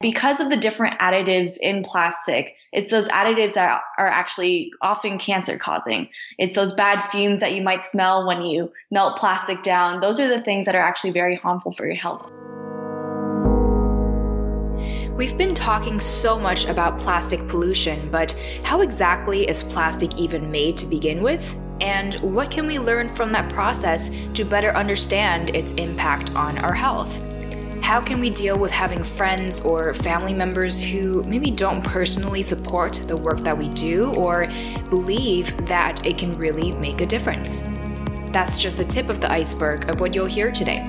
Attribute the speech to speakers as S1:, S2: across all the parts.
S1: Because of the different additives in plastic, it's those additives that are actually often cancer causing. It's those bad fumes that you might smell when you melt plastic down. Those are the things that are actually very harmful for your health.
S2: We've been talking so much about plastic pollution, but how exactly is plastic even made to begin with? And what can we learn from that process to better understand its impact on our health? How can we deal with having friends or family members who maybe don't personally support the work that we do or believe that it can really make a difference? That's just the tip of the iceberg of what you'll hear today.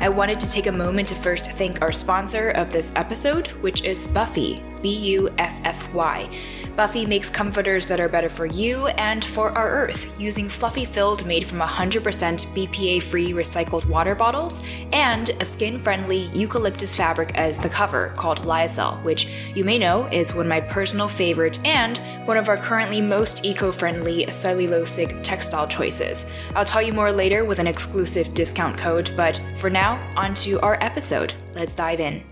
S2: I wanted to take a moment to first thank our sponsor of this episode, which is Buffy, B U F F Y. Buffy makes comforters that are better for you and for our Earth, using fluffy filled made from 100% BPA free recycled water bottles and a skin friendly eucalyptus fabric as the cover called Lyocell, which you may know is one of my personal favorite and one of our currently most eco friendly cellulosic textile choices. I'll tell you more later with an exclusive discount code, but for now, on to our episode. Let's dive in.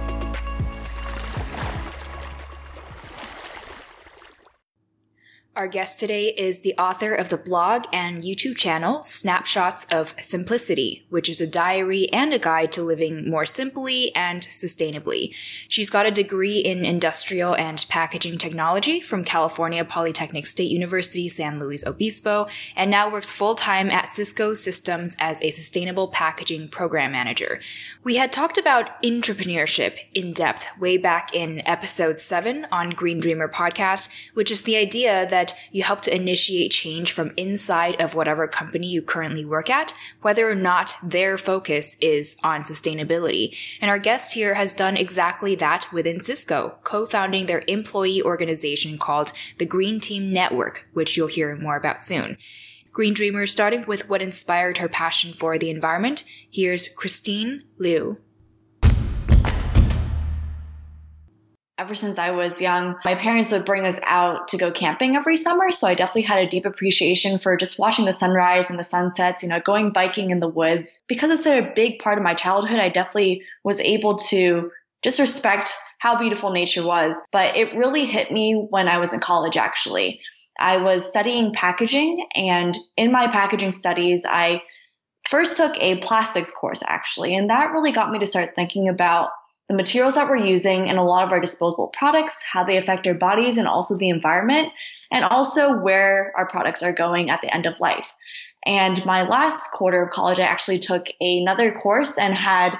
S2: Our guest today is the author of the blog and YouTube channel Snapshots of Simplicity, which is a diary and a guide to living more simply and sustainably. She's got a degree in industrial and packaging technology from California Polytechnic State University San Luis Obispo and now works full time at Cisco Systems as a sustainable packaging program manager. We had talked about intrapreneurship in depth way back in episode 7 on Green Dreamer podcast, which is the idea that that you help to initiate change from inside of whatever company you currently work at, whether or not their focus is on sustainability. And our guest here has done exactly that within Cisco, co-founding their employee organization called the Green Team Network, which you'll hear more about soon. Green Dreamer starting with what inspired her passion for the environment. Here's Christine Liu.
S1: Ever since I was young, my parents would bring us out to go camping every summer. So I definitely had a deep appreciation for just watching the sunrise and the sunsets, you know, going biking in the woods. Because it's a big part of my childhood, I definitely was able to just respect how beautiful nature was. But it really hit me when I was in college, actually. I was studying packaging, and in my packaging studies, I first took a plastics course, actually. And that really got me to start thinking about the materials that we're using and a lot of our disposable products, how they affect our bodies and also the environment, and also where our products are going at the end of life. And my last quarter of college, I actually took another course and had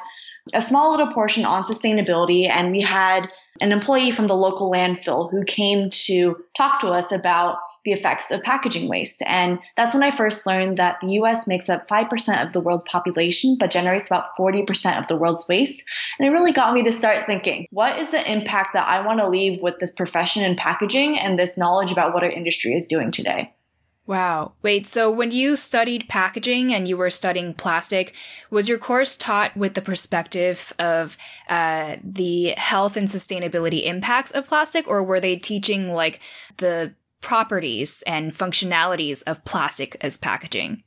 S1: a small little portion on sustainability. And we had an employee from the local landfill who came to talk to us about the effects of packaging waste. And that's when I first learned that the US makes up 5% of the world's population, but generates about 40% of the world's waste. And it really got me to start thinking, what is the impact that I want to leave with this profession in packaging and this knowledge about what our industry is doing today?
S2: Wow. Wait, so when you studied packaging and you were studying plastic, was your course taught with the perspective of uh, the health and sustainability impacts of plastic, or were they teaching like the properties and functionalities of plastic as packaging?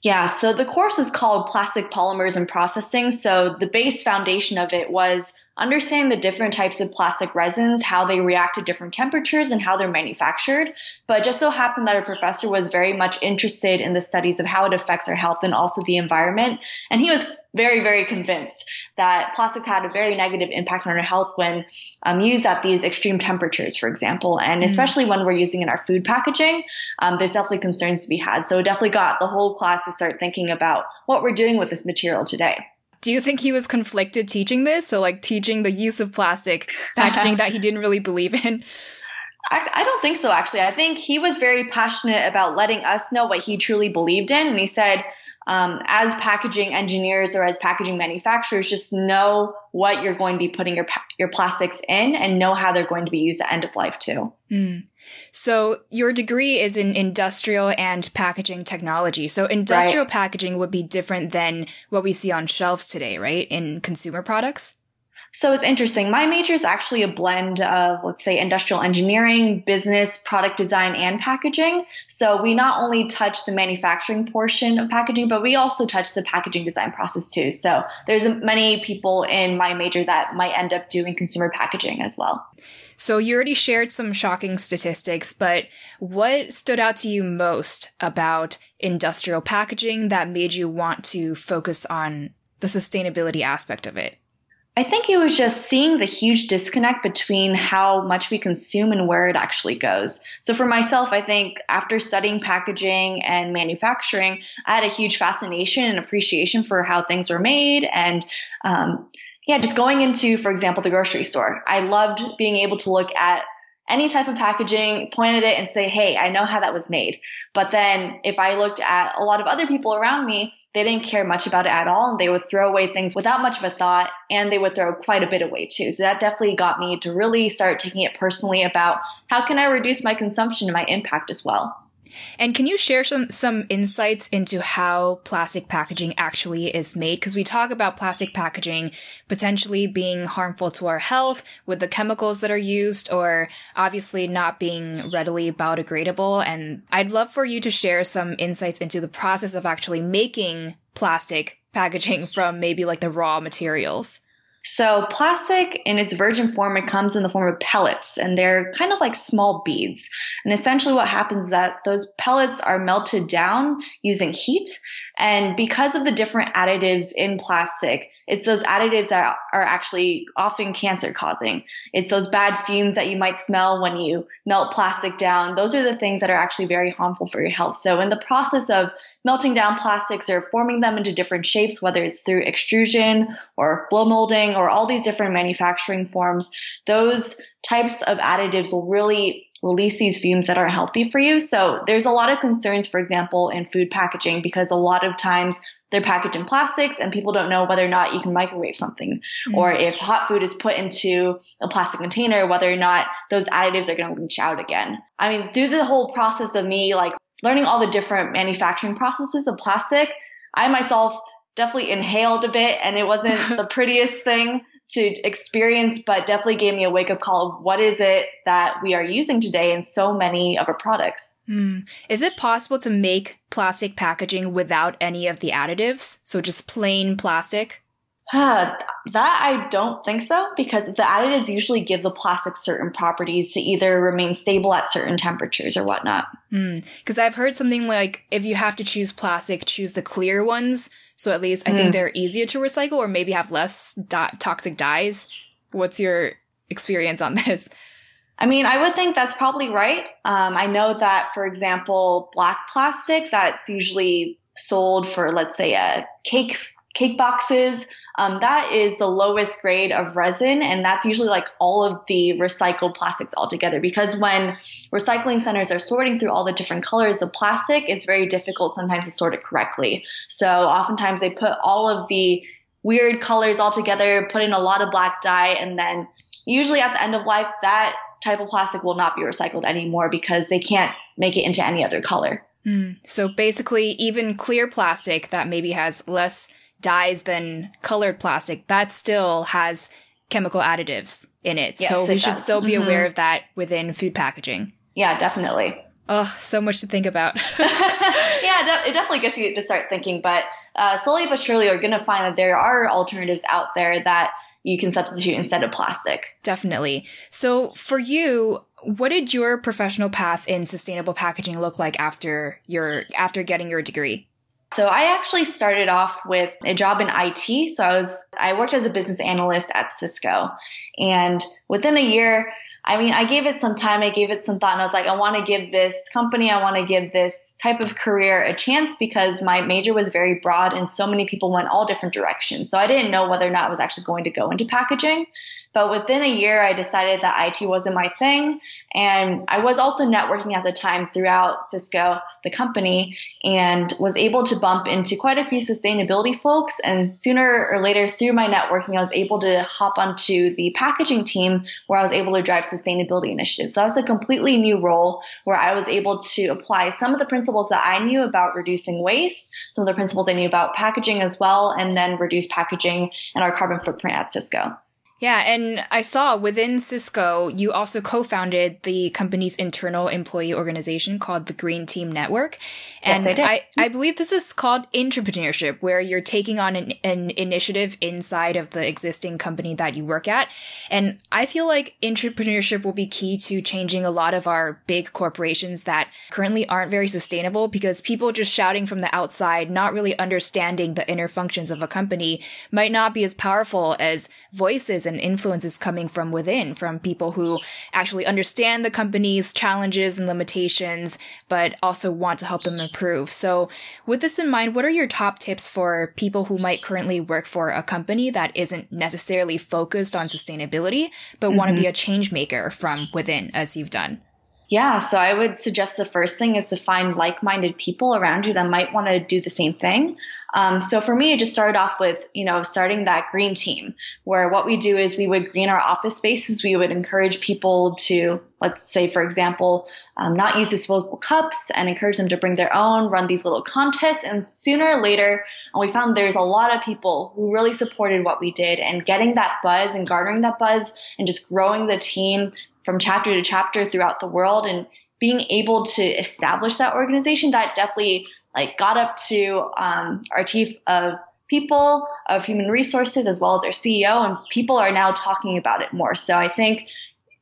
S1: Yeah, so the course is called Plastic Polymers and Processing. So the base foundation of it was understanding the different types of plastic resins, how they react to different temperatures, and how they're manufactured. But just so happened that our professor was very much interested in the studies of how it affects our health and also the environment. And he was very, very convinced that plastics had a very negative impact on our health when um, used at these extreme temperatures, for example. And mm. especially when we're using in our food packaging, um, there's definitely concerns to be had. So it definitely got the whole class to start thinking about what we're doing with this material today.
S2: Do you think he was conflicted teaching this? So, like teaching the use of plastic packaging that he didn't really believe in?
S1: I, I, don't think so, actually. I think he was very passionate about letting us know what he truly believed in. And he said, um, as packaging engineers or as packaging manufacturers, just know what you're going to be putting your your plastics in and know how they're going to be used at end of life too.
S2: Mm. So your degree is in industrial and packaging technology. So industrial right. packaging would be different than what we see on shelves today, right? In consumer products.
S1: So it's interesting. My major is actually a blend of, let's say, industrial engineering, business, product design, and packaging. So we not only touch the manufacturing portion of packaging, but we also touch the packaging design process too. So there's many people in my major that might end up doing consumer packaging as well.
S2: So you already shared some shocking statistics, but what stood out to you most about industrial packaging that made you want to focus on the sustainability aspect of it?
S1: I think it was just seeing the huge disconnect between how much we consume and where it actually goes. So for myself, I think after studying packaging and manufacturing, I had a huge fascination and appreciation for how things were made and um, yeah, just going into, for example, the grocery store. I loved being able to look at any type of packaging, point at it and say, Hey, I know how that was made. But then if I looked at a lot of other people around me, they didn't care much about it at all. And they would throw away things without much of a thought and they would throw quite a bit away too. So that definitely got me to really start taking it personally about how can I reduce my consumption and my impact as well.
S2: And can you share some some insights into how plastic packaging actually is made? Because we talk about plastic packaging potentially being harmful to our health with the chemicals that are used, or obviously not being readily biodegradable. And I'd love for you to share some insights into the process of actually making plastic packaging from maybe like the raw materials.
S1: So plastic in its virgin form, it comes in the form of pellets and they're kind of like small beads. And essentially what happens is that those pellets are melted down using heat. And because of the different additives in plastic, it's those additives that are actually often cancer causing. It's those bad fumes that you might smell when you melt plastic down. Those are the things that are actually very harmful for your health. So in the process of melting down plastics or forming them into different shapes, whether it's through extrusion or blow molding or all these different manufacturing forms, those types of additives will really release these fumes that aren't healthy for you. So there's a lot of concerns, for example, in food packaging, because a lot of times they're packaged in plastics and people don't know whether or not you can microwave something mm-hmm. or if hot food is put into a plastic container whether or not those additives are going to leach out again i mean through the whole process of me like learning all the different manufacturing processes of plastic, I myself definitely inhaled a bit and it wasn't the prettiest thing to experience, but definitely gave me a wake up call of what is it that we are using today in so many of our products.
S2: Mm. Is it possible to make plastic packaging without any of the additives? So just plain plastic?
S1: Uh, that I don't think so because the additives usually give the plastic certain properties to either remain stable at certain temperatures or whatnot.
S2: Because mm. I've heard something like if you have to choose plastic, choose the clear ones. So at least I mm. think they're easier to recycle or maybe have less di- toxic dyes. What's your experience on this?
S1: I mean, I would think that's probably right. Um, I know that, for example, black plastic that's usually sold for, let's say, a cake cake boxes um, that is the lowest grade of resin, and that's usually like all of the recycled plastics altogether. Because when recycling centers are sorting through all the different colors of plastic, it's very difficult sometimes to sort it correctly. So oftentimes they put all of the weird colors all together, put in a lot of black dye, and then usually at the end of life, that type of plastic will not be recycled anymore because they can't make it into any other color.
S2: Mm. So basically, even clear plastic that maybe has less dyes than colored plastic, that still has chemical additives in it.
S1: Yes,
S2: so we
S1: it
S2: should
S1: does.
S2: still be
S1: Mhm.
S2: aware of that within food packaging.
S1: Yeah, definitely.
S2: Oh, so much to think about.
S1: yeah, it it definitely gets you to start thinking, but uh, slowly but surely, you're going to find that there are alternatives out there that you can substitute instead of plastic.
S2: Definitely. So for you, what did your professional path in sustainable packaging look like after your after getting your degree?
S1: So I actually started off with a job in IT. So I was I worked as a business analyst at Cisco, and within a year, I mean, I gave it some time, I gave it some thought, and I was like, I want to give this company, I want to give this type of career a chance because my major was very broad and so many people went all different directions. So I didn't know whether or not I was actually going to go into packaging. But within a year, I decided that IT wasn't my thing. And I was also networking at the time throughout Cisco, the company, and was able to bump into quite a few sustainability folks. And sooner or later, through my networking, I was able to hop onto the packaging team where I was able to drive sustainability initiatives. So that was a completely new role where I was able to apply some of the principles that I knew about reducing waste, some of the principles I knew about packaging as well, and then reduce packaging and our carbon footprint at Cisco.
S2: Yeah, and I saw within Cisco, you also co-founded the company's internal employee organization called the Green Team Network. And
S1: Yes, I did.
S2: I, I mm-hmm. believe this is called intrapreneurship, where you're taking on an, an initiative inside of the existing company that you work at. And I feel like intrapreneurship will be key to changing a lot of our big corporations that currently aren't very sustainable because people just shouting from the outside, not really understanding the inner functions of a company might not be as powerful as voices and influences coming from within, from people who actually understand the company's challenges and limitations, but also want to help them improve. So with this in mind, what are your top tips for people who might currently work for a company that isn't necessarily focused on sustainability, but want to be mm-hmm. a change maker from within as you've done?
S1: Yeah, so I would suggest the first thing is to find like minded people around you that might want to do the same thing. Um, so for me, it just started off with, you know, starting that green team where what we do is we would green our office spaces. We would encourage people to, let's say, for example, um, not use disposable cups and encourage them to bring their own, run these little contests. And sooner or later, and we found there's a lot of people who really supported what we did and getting that buzz and garnering that buzz and just growing the team from chapter to chapter throughout the world and being able to establish that organization that definitely like got up to um, our chief of people of human resources as well as our ceo and people are now talking about it more. So i think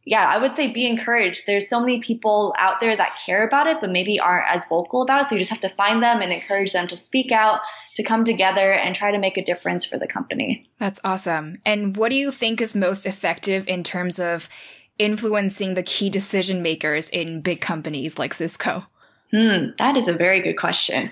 S1: yeah i would say be encouraged. There's so many people out there that care about it but maybe aren't as vocal about it. So you just have to find them and encourage them to speak out to come together and try to make a difference for the company.
S2: That's awesome. And what do you think is most effective in terms of influencing the key decision makers in big companies like Cisco?
S1: Hmm, that is a very good question.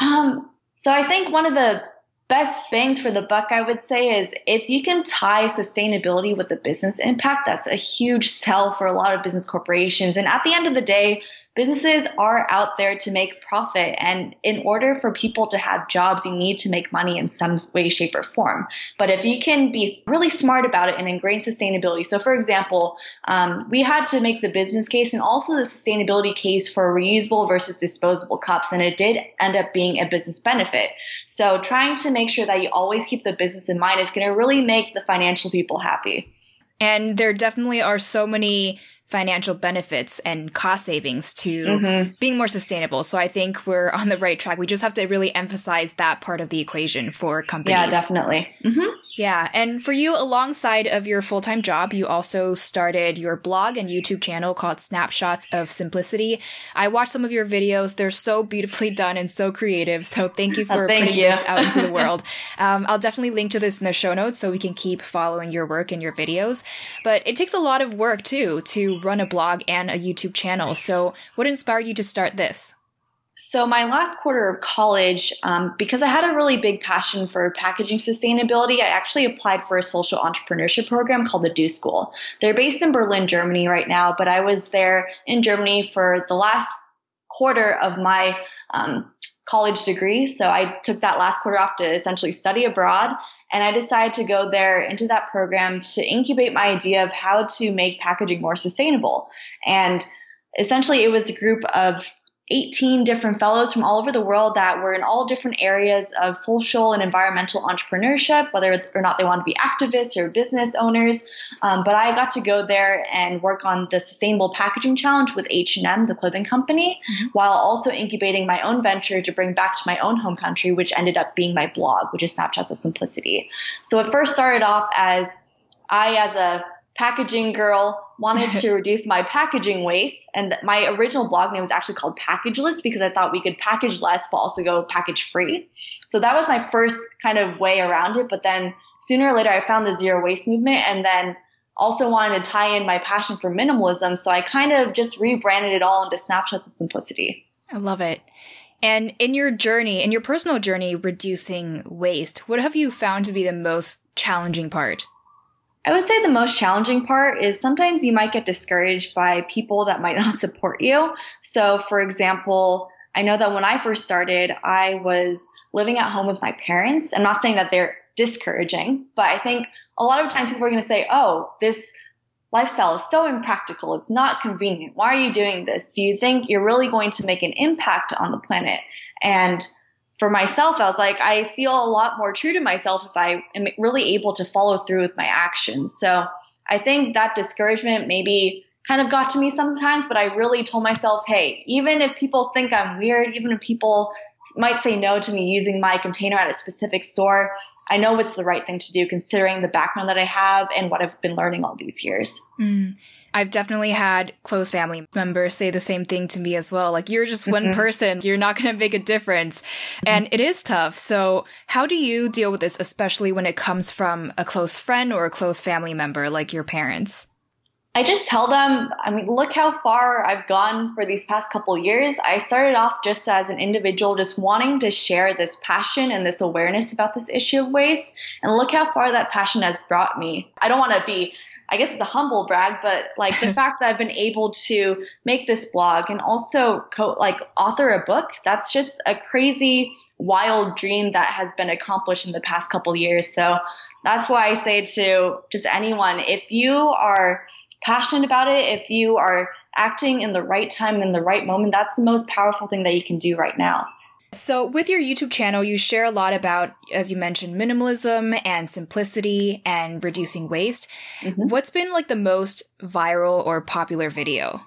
S1: Um, so I think one of the best bangs for the buck, I would say, is if you can tie sustainability with the business impact, that's a huge sell for a lot of business corporations. And at the end of the day, businesses are out there to make profit. And in order for people to have jobs, you need to make money in some way, shape, or form. But if you can be really smart about it and ingrain sustainability. So, for example, um, we had to make the business case and also the sustainability case for reusable versus disposable cups. And it did end up being a business benefit. So, trying to make sure that you always keep the business in mind is going to really make the financial people happy.
S2: And there definitely are so many financial benefits and cost savings to
S1: Mm-hmm.
S2: being more sustainable. So I think we're on the right track. We just have to really emphasize that part of the equation for companies.
S1: Yeah, definitely. hmm
S2: Yeah, and for you, alongside of your full time job, you also started your blog and YouTube channel called Snapshots of Simplicity. I watched some of your videos; they're so beautifully done and so creative. So thank you for
S1: Oh, thank
S2: putting
S1: you.
S2: this out into the world. Um, I'll definitely link to this in the show notes so we can keep following your work and your videos. But it takes a lot of work too to run a blog and a YouTube channel. So, what inspired you to start this?
S1: So, my last quarter of college, um, because I had a really big passion for packaging sustainability, I actually applied for a social entrepreneurship program called the Do School. They're based in Berlin, Germany right now, but I was there in Germany for the last quarter of my um, college degree. So, I took that last quarter off to essentially study abroad. And I decided to go there into that program to incubate my idea of how to make packaging more sustainable. And essentially, it was a group of 18 different fellows from all over the world that were in all different areas of social and environmental entrepreneurship, whether or not they want to be activists or business owners. Um, but I got to go there and work on the sustainable packaging challenge with H&M, the clothing company, mm-hmm. while also incubating my own venture to bring back to my own home country, which ended up being my blog, which is Snapshots of Simplicity. So it first started off as I, as a packaging girl wanted to reduce my packaging waste and my original blog name was actually called packageless because i thought we could package less but also go package free. So that was my first kind of way around it but then sooner or later i found the zero waste movement and then also wanted to tie in my passion for minimalism so i kind of just rebranded it all into Snapshots of Simplicity.
S2: I love it. And in your journey in your personal journey reducing waste what have you found to be the most challenging part
S1: I would say the most challenging part is sometimes you might get discouraged by people that might not support you. So, for example, I know that when I first started, I was living at home with my parents. I'm not saying that they're discouraging, but I think a lot of times people are going to say, oh, this lifestyle is so impractical. It's not convenient. Why are you doing this? Do you think you're really going to make an impact on the planet? And for myself, I was like, I feel a lot more true to myself if I am really able to follow through with my actions. So I think that discouragement maybe kind of got to me sometimes, but I really told myself, hey, even if people think I'm weird, even if people might say no to me using my container at a specific store, I know it's the right thing to do considering the background that I have and what I've been learning all these years.
S2: Mm. I've definitely had close family members say the same thing to me as well. Like, you're just one mm-hmm. person. You're not going to make a difference. Mm-hmm. And it is tough. So how do you deal with this, especially when it comes from a close friend or a close family member like your parents?
S1: I just tell them, I mean, look how far I've gone for these past couple years. I started off just as an individual, just wanting to share this passion and this awareness about this issue of waste. And look how far that passion has brought me. I don't want to be I guess it's a humble brag, but like the fact that I've been able to make this blog and also co- like author a book, that's just a crazy, wild dream that has been accomplished in the past couple years. So that's why I say to just anyone, if you are passionate about it, if you are acting in the right time and in the right moment, that's the most powerful thing that you can do right now.
S2: So, with your YouTube channel, you share a lot about, as you mentioned, minimalism and simplicity and reducing waste. Mm-hmm. What's been like the most viral or popular video?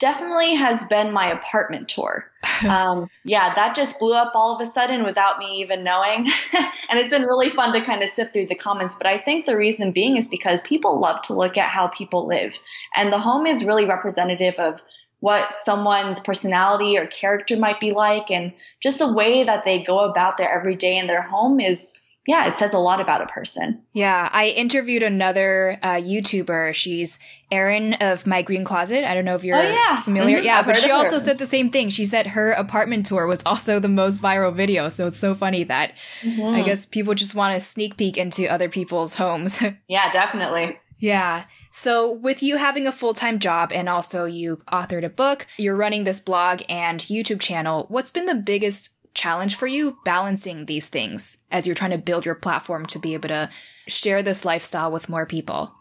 S1: Definitely has been my apartment tour. um, yeah, that just blew up all of a sudden without me even knowing. and it's been really fun to kind of sift through the comments. But I think the reason being is because people love to look at how people live. And the home is really representative of what someone's personality or character might be like and just the way that they go about their everyday in their home is yeah, it says a lot about a person.
S2: Yeah, I interviewed another uh, YouTuber. She's Erin of My Green Closet. I don't know if you're oh, yeah. familiar. Mm-hmm. Yeah, I've but she also said the same thing. She said her apartment tour was also the most viral video. So it's so funny that mm-hmm. I guess people just want to sneak peek into other people's homes.
S1: yeah, definitely.
S2: Yeah. So, with you having a full time job and also you authored a book, you're running this blog and YouTube channel, what's been the biggest challenge for you balancing these things as you're trying to build your platform to be able to share this lifestyle with more people?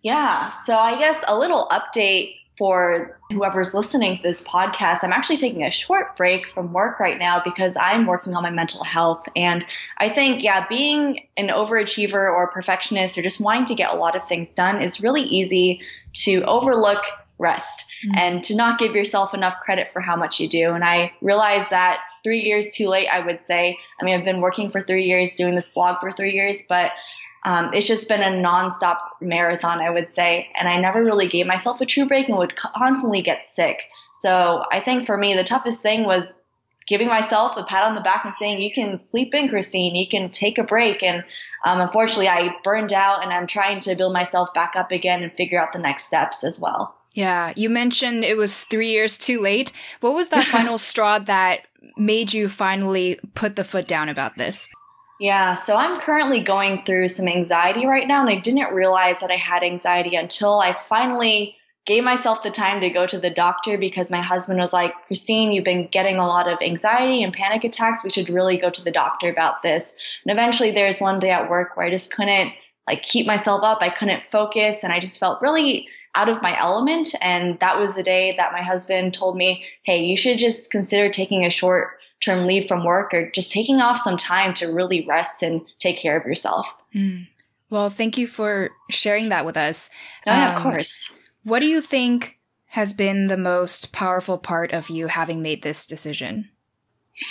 S1: Yeah. So, I guess a little update for whoever's listening to this podcast, I'm actually taking a short break from work right now because I'm working on my mental health. And I think, yeah, being an overachiever or perfectionist or just wanting to get a lot of things done is really easy to overlook rest mm-hmm. and to not give yourself enough credit for how much you do. And I realized that three years too late, I would say. I mean, I've been working for three years, doing this blog for three years, but um, it's just been a nonstop marathon, I would say. And I never really gave myself a true break and would constantly get sick. So I think for me, the toughest thing was giving myself a pat on the back and saying, you can sleep in, Christine, you can take a break. And um, unfortunately, I burned out and I'm trying to build myself back up again and figure out the next steps as well.
S2: Yeah, you mentioned it was three years too late. What was that final straw that made you finally put the foot down about this?
S1: Yeah, so I'm currently going through some anxiety right now, and I didn't realize that I had anxiety until I finally gave myself the time to go to the doctor because my husband was like, Christine, you've been getting a lot of anxiety and panic attacks. We should really go to the doctor about this. And eventually, there's one day at work where I just couldn't like keep myself up. I couldn't focus, and I just felt really out of my element. And that was the day that my husband told me, Hey, you should just consider taking a short term leave from work or just taking off some time to really rest and take care of yourself.
S2: Mm. Well, thank you for sharing that with us.
S1: Oh, yeah, um, of course.
S2: What do you think has been the most powerful part of you having made this decision?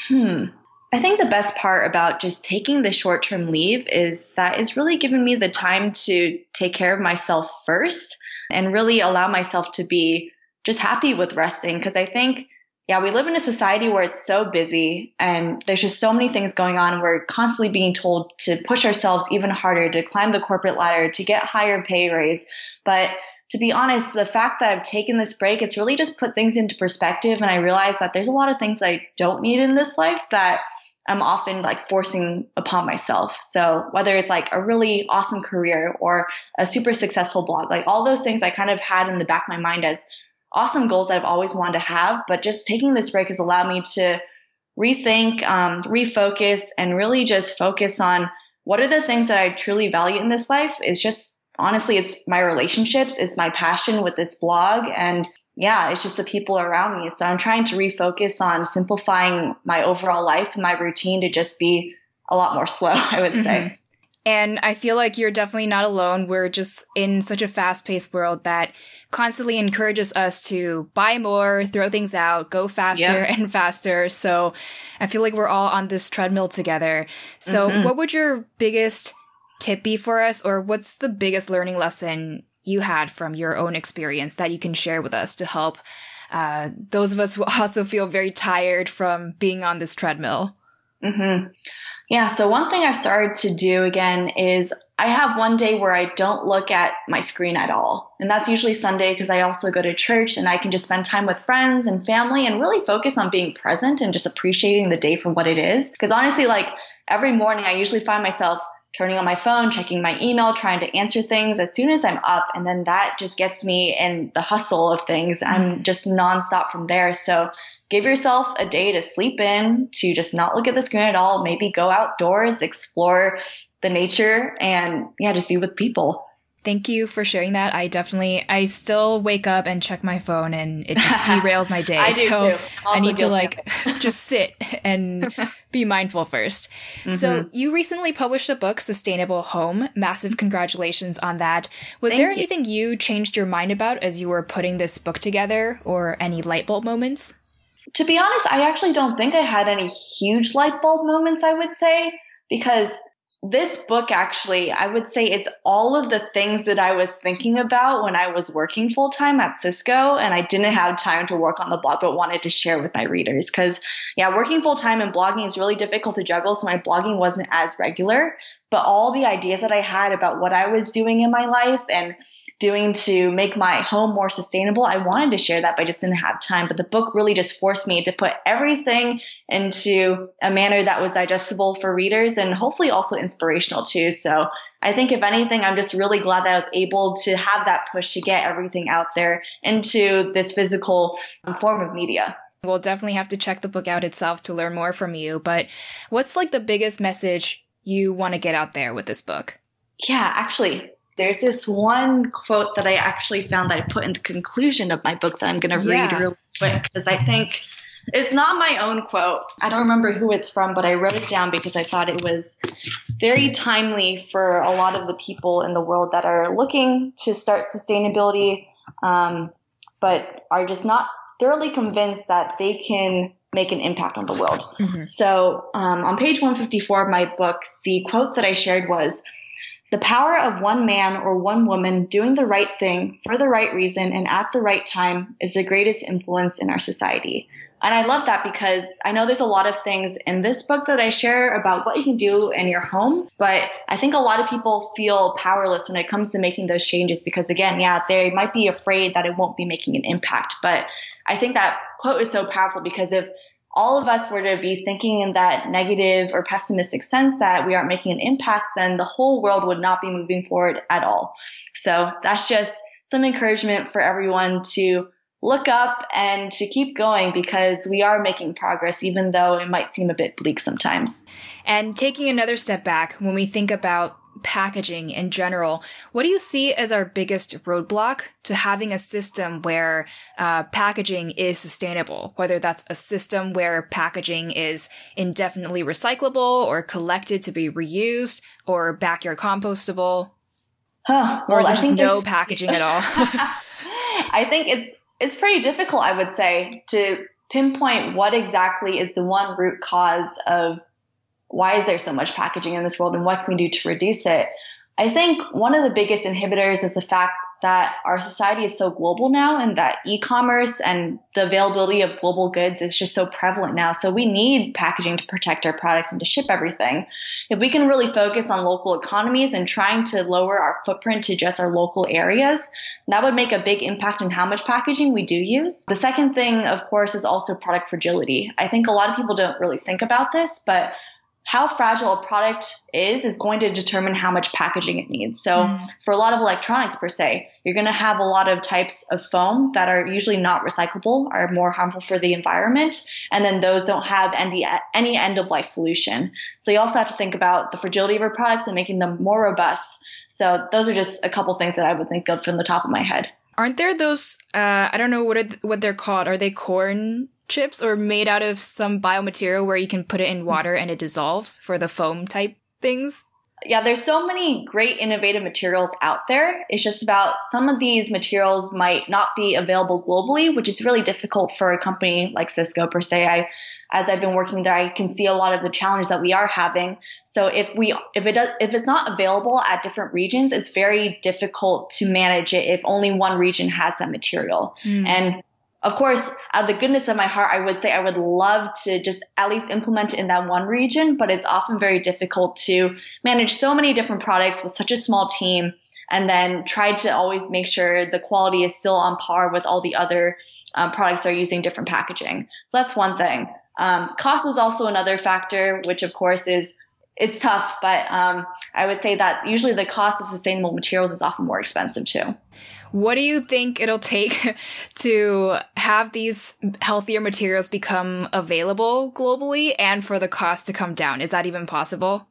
S1: Hmm. I think the best part about just taking the short term leave is that it's really given me the time to take care of myself first and really allow myself to be just happy with resting. Because I think, yeah, we live in a society where it's so busy and there's just so many things going on. We're constantly being told to push ourselves even harder, to climb the corporate ladder, to get higher pay raise. But to be honest, the fact that I've taken this break, it's really just put things into perspective. And I realize that there's a lot of things that I don't need in this life that I'm often like forcing upon myself. So whether it's like a really awesome career or a super successful blog, like all those things I kind of had in the back of my mind as awesome goals that I've always wanted to have. But just taking this break has allowed me to rethink, um, refocus, and really just focus on what are the things that I truly value in this life is just honestly, it's my relationships, it's my passion with this blog and yeah, it's just the people around me. So I'm trying to refocus on simplifying my overall life and my routine to just be a lot more slow, I would mm-hmm. say.
S2: And I feel like you're definitely not alone. We're just in such a fast paced world that constantly encourages us to buy more, throw things out, go faster and faster. So I feel like we're all on this treadmill together. So mm-hmm. what would your biggest tip be for us? Or what's the biggest learning lesson you had from your own experience that you can share with us to help uh, those of us who also feel very tired from being on this treadmill?
S1: Mm-hmm. Yeah. So one thing I've started to do again is I have one day where I don't look at my screen at all. And that's usually Sunday because I also go to church and I can just spend time with friends and family and really focus on being present and just appreciating the day for what it is. Because honestly, like every morning, I usually find myself turning on my phone, checking my email, trying to answer things as soon as I'm up. And then that just gets me in the hustle of things. I'm mm. just nonstop from there. So give yourself a day to sleep in, to just not look at the screen at all, maybe go outdoors, explore the nature, and yeah, just be with people.
S2: Thank you for sharing that. I definitely, I still wake up and check my phone and it just derails my day.
S1: I do
S2: so
S1: too.
S2: I need to like just sit and be mindful 1st mm-hmm. So you recently published a book, Sustainable Home. Massive congratulations on that. Was
S1: Thank
S2: there
S1: you.
S2: anything you changed your mind about as you were putting this book together or any light bulb moments?
S1: To be honest, I actually don't think I had any huge light bulb moments, I would say, because this book actually, I would say it's all of the things that I was thinking about when I was working full time at Cisco and I didn't have time to work on the blog, but wanted to share with my readers. Cause yeah, working full time and blogging is really difficult to juggle. So my blogging wasn't as regular, but all the ideas that I had about what I was doing in my life and doing to make my home more sustainable. I wanted to share that, but I just didn't have time. But the book really just forced me to put everything into a manner that was digestible for readers and hopefully also inspirational too. So I think if anything, I'm just really glad that I was able to have that push to get everything out there into this physical um, form of media.
S2: We'll definitely have to check the book out itself to learn more from you. But what's like the biggest message you want to get out there with this book?
S1: Yeah, actually, there's this one quote that I actually found that I put in the conclusion of my book that I'm going to yeah. read real quick because I think it's not my own quote. I don't remember who it's from, but I wrote it down because I thought it was very timely for a lot of the people in the world that are looking to start sustainability, um, but are just not thoroughly convinced that they can make an impact on the world. Mm-hmm. So um, on page 154 of my book, the quote that I shared was, the power of one man or one woman doing the right thing for the right reason and at the right time is the greatest influence in our society. And I love that because I know there's a lot of things in this book that I share about what you can do in your home, but I think a lot of people feel powerless when it comes to making those changes because, again, yeah, they might be afraid that it won't be making an impact. But I think that quote is so powerful because if all of us were to be thinking in that negative or pessimistic sense that we aren't making an impact, then the whole world would not be moving forward at all. So that's just some encouragement for everyone to look up and to keep going because we are making progress, even though it might seem a bit bleak sometimes.
S2: And taking another step back, when we think about packaging in general, what do you see as our biggest roadblock to having a system where uh, packaging is sustainable? Whether that's a system where packaging is indefinitely recyclable or collected to be reused or backyard compostable?
S1: Huh.
S2: Well, or is there just no packaging at all?
S1: I think it's it's pretty difficult, I would say, to pinpoint what exactly is the one root cause of why is there so much packaging in this world and what can we do to reduce it? I think one of the biggest inhibitors is the fact that our society is so global now and that e-commerce and the availability of global goods is just so prevalent now. So we need packaging to protect our products and to ship everything. If we can really focus on local economies and trying to lower our footprint to just our local areas, that would make a big impact on how much packaging we do use. The second thing, of course, is also product fragility. I think a lot of people don't really think about this, but how fragile a product is is going to determine how much packaging it needs. So mm. for a lot of electronics per se, you're going to have a lot of types of foam that are usually not recyclable, are more harmful for the environment, and then those don't have any any end of life solution. So you also have to think about the fragility of your products and making them more robust. So those are just a couple things that I would think of from the top of my head.
S2: Aren't there those? Uh, I don't know what are, what they're called. Are they corn chips or made out of some biomaterial where you can put it in water and it dissolves for the foam type things?
S1: Yeah, there's so many great innovative materials out there. It's just about some of these materials might not be available globally, which is really difficult for a company like Cisco per se. I as I've been working there, I can see a lot of the challenges that we are having. So if we if it does if it's not available at different regions, it's very difficult to manage it if only one region has that material. Mm. And of course, out of the goodness of my heart, I would say I would love to just at least implement it in that one region, but it's often very difficult to manage so many different products with such a small team and then try to always make sure the quality is still on par with all the other um, products that are using different packaging. So that's one thing. Um, cost is also another factor, which of course is it's tough, but um, I would say that usually the cost of sustainable materials is often more expensive too.
S2: What do you think it'll take to have these healthier materials become available globally and for the cost to come down? Is that even possible?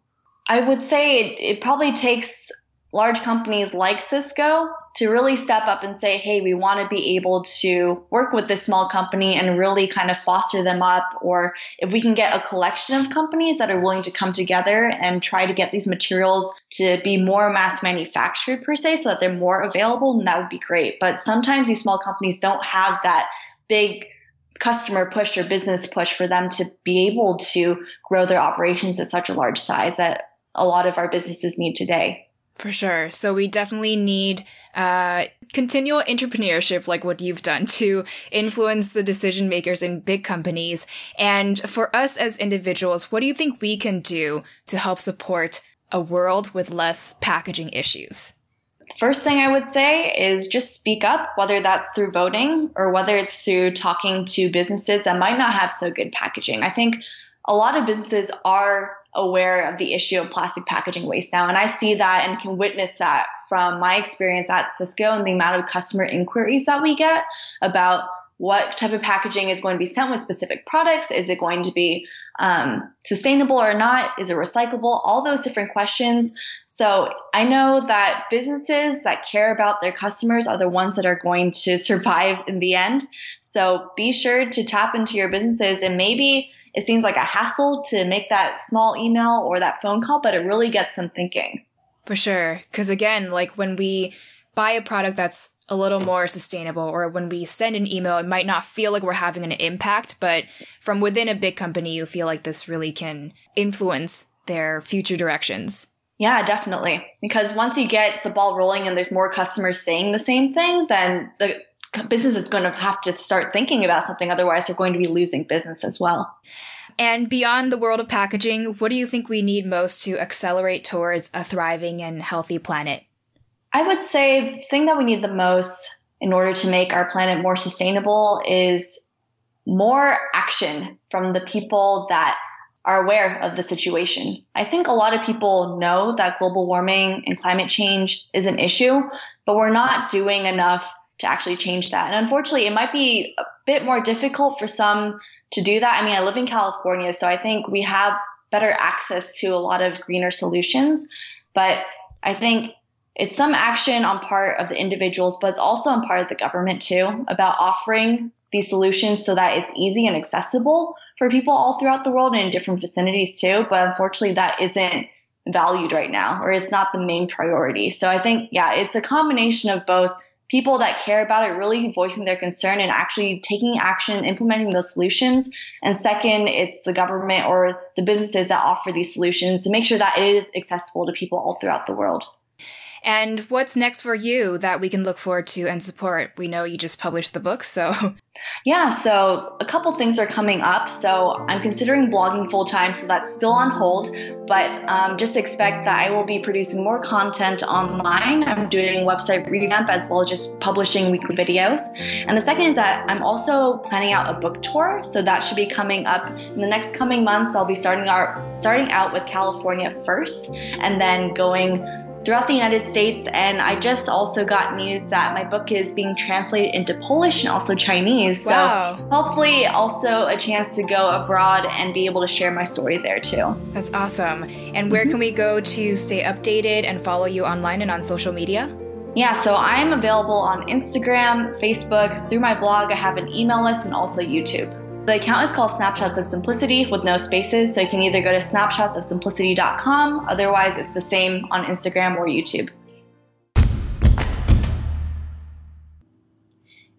S1: I would say it, it probably takes large companies like Cisco to really step up and say, hey, we want to be able to work with this small company and really kind of foster them up. Or if we can get a collection of companies that are willing to come together and try to get these materials to be more mass manufactured per se so that they're more available, then that would be great. But sometimes these small companies don't have that big customer push or business push for them to be able to grow their operations at such a large size that a lot of our businesses need today.
S2: For sure. So we definitely need uh, continual intrapreneurship, like what you've done, to influence the decision makers in big companies. And for us as individuals, what do you think we can do to help support a world with less packaging issues?
S1: First thing I would say is just speak up, whether that's through voting or whether it's through talking to businesses that might not have so good packaging. I think a lot of businesses are aware of the issue of plastic packaging waste now. And I see that and can witness that from my experience at Cisco and the amount of customer inquiries that we get about what type of packaging is going to be sent with specific products. Is it going to be um, sustainable or not? Is it recyclable? All those different questions. So I know that businesses that care about their customers are the ones that are going to survive in the end. So be sure to tap into your businesses and maybe it seems like a hassle to make that small email or that phone call, but it really gets them thinking.
S2: For sure. Because again, like when we buy a product that's a little more sustainable or when we send an email, it might not feel like we're having an impact, but from within a big company, you feel like this really can influence their future directions.
S1: Yeah, definitely. Because once you get the ball rolling and there's more customers saying the same thing, then the business is going to have to start thinking about something. Otherwise, they're going to be losing business as well.
S2: And beyond the world of packaging, what do you think we need most to accelerate towards a thriving and healthy planet?
S1: I would say the thing that we need the most in order to make our planet more sustainable is more action from the people that are aware of the situation. I think a lot of people know that global warming and climate change is an issue, but we're not doing enough to actually change that. And unfortunately, it might be a bit more difficult for some to do that. I mean, I live in California, so I think we have better access to a lot of greener solutions. But I think it's some action on part of the individuals, but it's also on part of the government too about offering these solutions so that it's easy and accessible for people all throughout the world and in different vicinities too. But unfortunately, that isn't valued right now, or it's not the main priority. So I think, yeah, it's a combination of both people that care about it really voicing their concern and actually taking action, implementing those solutions. And second, it's the government or the businesses that offer these solutions to make sure that it is accessible to people all throughout the world.
S2: And what's next for you that we can look forward to and support? We know you just published the book, so.
S1: Yeah, so a couple things are coming up. So I'm considering blogging full time, so that's still on hold. But um, just expect that I will be producing more content online. I'm doing website revamp as well as just publishing weekly videos. And the second is that I'm also planning out a book tour, so that should be coming up in the next coming months. I'll be starting out starting out with California first, and then going throughout the United States. And I just also got news that my book is being translated into Polish and also Chinese.
S2: Wow.
S1: So hopefully, also a chance to go abroad and be able to share my story there too.
S2: That's awesome. And where can we go to stay updated and follow you online and on social media?
S1: Yeah, so I'm available on Instagram, Facebook, through my blog. I have an email list and also YouTube. The account is called Snapshots of Simplicity with no spaces, so you can either go to snapshotsofsimplicity.com, otherwise, it's the same on Instagram or YouTube.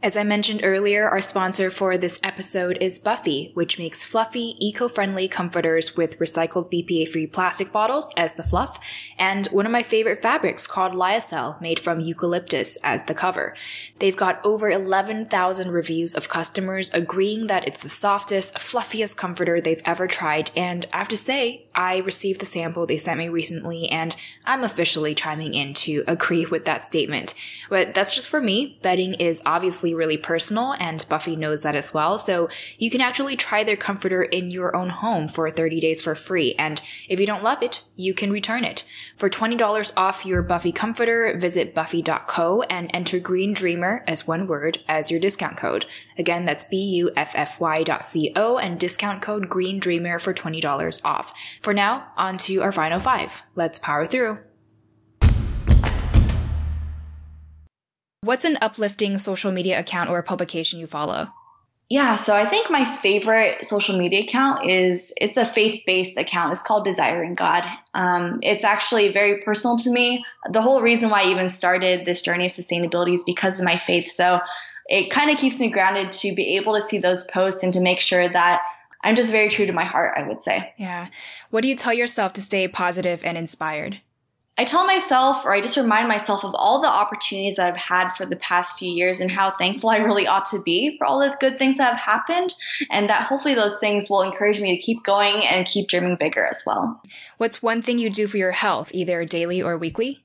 S2: As I mentioned earlier, our sponsor for this episode is Buffy, which makes fluffy, eco-friendly comforters with recycled BPA-free plastic bottles as the fluff, and one of my favorite fabrics called lyocell, made from eucalyptus as the cover. They've got over 11,000 reviews of customers agreeing that it's the softest, fluffiest comforter they've ever tried, and I have to say, I received the sample they sent me recently, and I'm officially chiming in to agree with that statement. But that's just for me. Bedding is obviously really personal and Buffy knows that as well. So you can actually try their comforter in your own home for 30 days for free. And if you don't love it, you can return it. For $20 off your Buffy comforter, visit buffy.co and enter Green Dreamer as one word as your discount code. Again, that's B-U-F-F-Y dot C-O and discount code Green Dreamer for $20 off. For now, on to our final five. Let's power through. What's an uplifting social media account or publication you follow?
S1: Yeah, so I think my favorite social media account is it's a faith-based account. It's called Desiring God. Um, it's actually very personal to me. The whole reason why I even started this journey of sustainability is because of my faith. So it kind of keeps me grounded to be able to see those posts and to make sure that I'm just very true to my heart. I would say.
S2: Yeah. What do you tell yourself to stay positive and inspired?
S1: I tell myself, or I just remind myself of all the opportunities that I've had for the past few years and how thankful I really ought to be for all the good things that have happened. And that hopefully those things will encourage me to keep going and keep dreaming bigger as well.
S2: What's one thing you do for your health, either daily or weekly?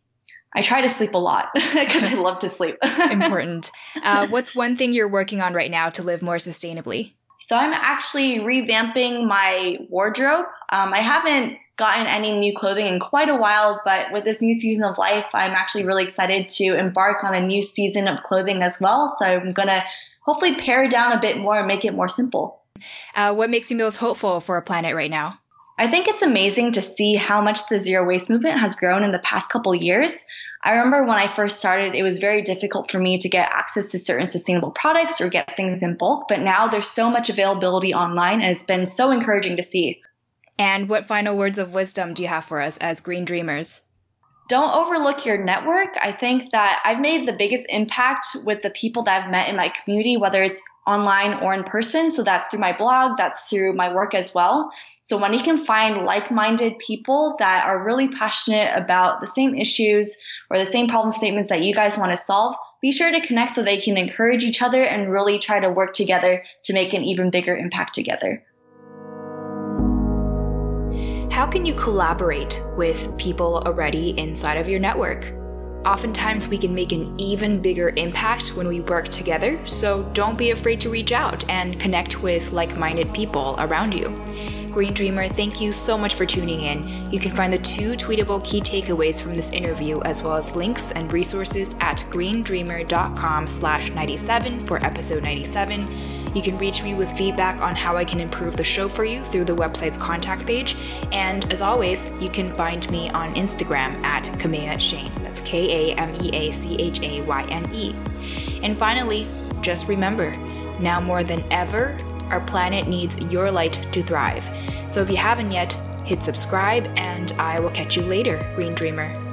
S1: I try to sleep a lot because I love to sleep.
S2: Important. Uh, what's one thing you're working on right now to live more sustainably?
S1: So I'm actually revamping my wardrobe. Um, I haven't gotten any new clothing in quite a while, but with this new season of life, I'm actually really excited to embark on a new season of clothing as well. So I'm going to hopefully pare down a bit more and make it more simple.
S2: Uh, what makes you most hopeful for a planet right now?
S1: I think it's amazing to see how much the zero waste movement has grown in the past couple years. I remember when I first started, it was very difficult for me to get access to certain sustainable products or get things in bulk, but now there's so much availability online and it's been so encouraging to see.
S2: And what final words of wisdom do you have for us as green dreamers?
S1: Don't overlook your network. I think that I've made the biggest impact with the people that I've met in my community, whether it's online or in person. So that's through my blog, that's through my work as well. So when you can find like minded people that are really passionate about the same issues or the same problem statements that you guys want to solve, be sure to connect so they can encourage each other and really try to work together to make an even bigger impact together.
S2: How can you collaborate with people already inside of your network? Oftentimes, we can make an even bigger impact when we work together, so don't be afraid to reach out and connect with like minded people around you. Green Dreamer, thank you so much for tuning in. You can find the two tweetable key takeaways from this interview as well as links and resources at greendreamer.com slash 97 for episode 97 You can reach me with feedback on how I can improve the show for you through the website's contact page. And as always, you can find me on Instagram at Kaméa Chayne. That's K A M E A C H A Y N E. And finally, just remember now more than ever, our planet needs your light to thrive. So if you haven't yet, hit subscribe, and I will catch you later, Green Dreamer.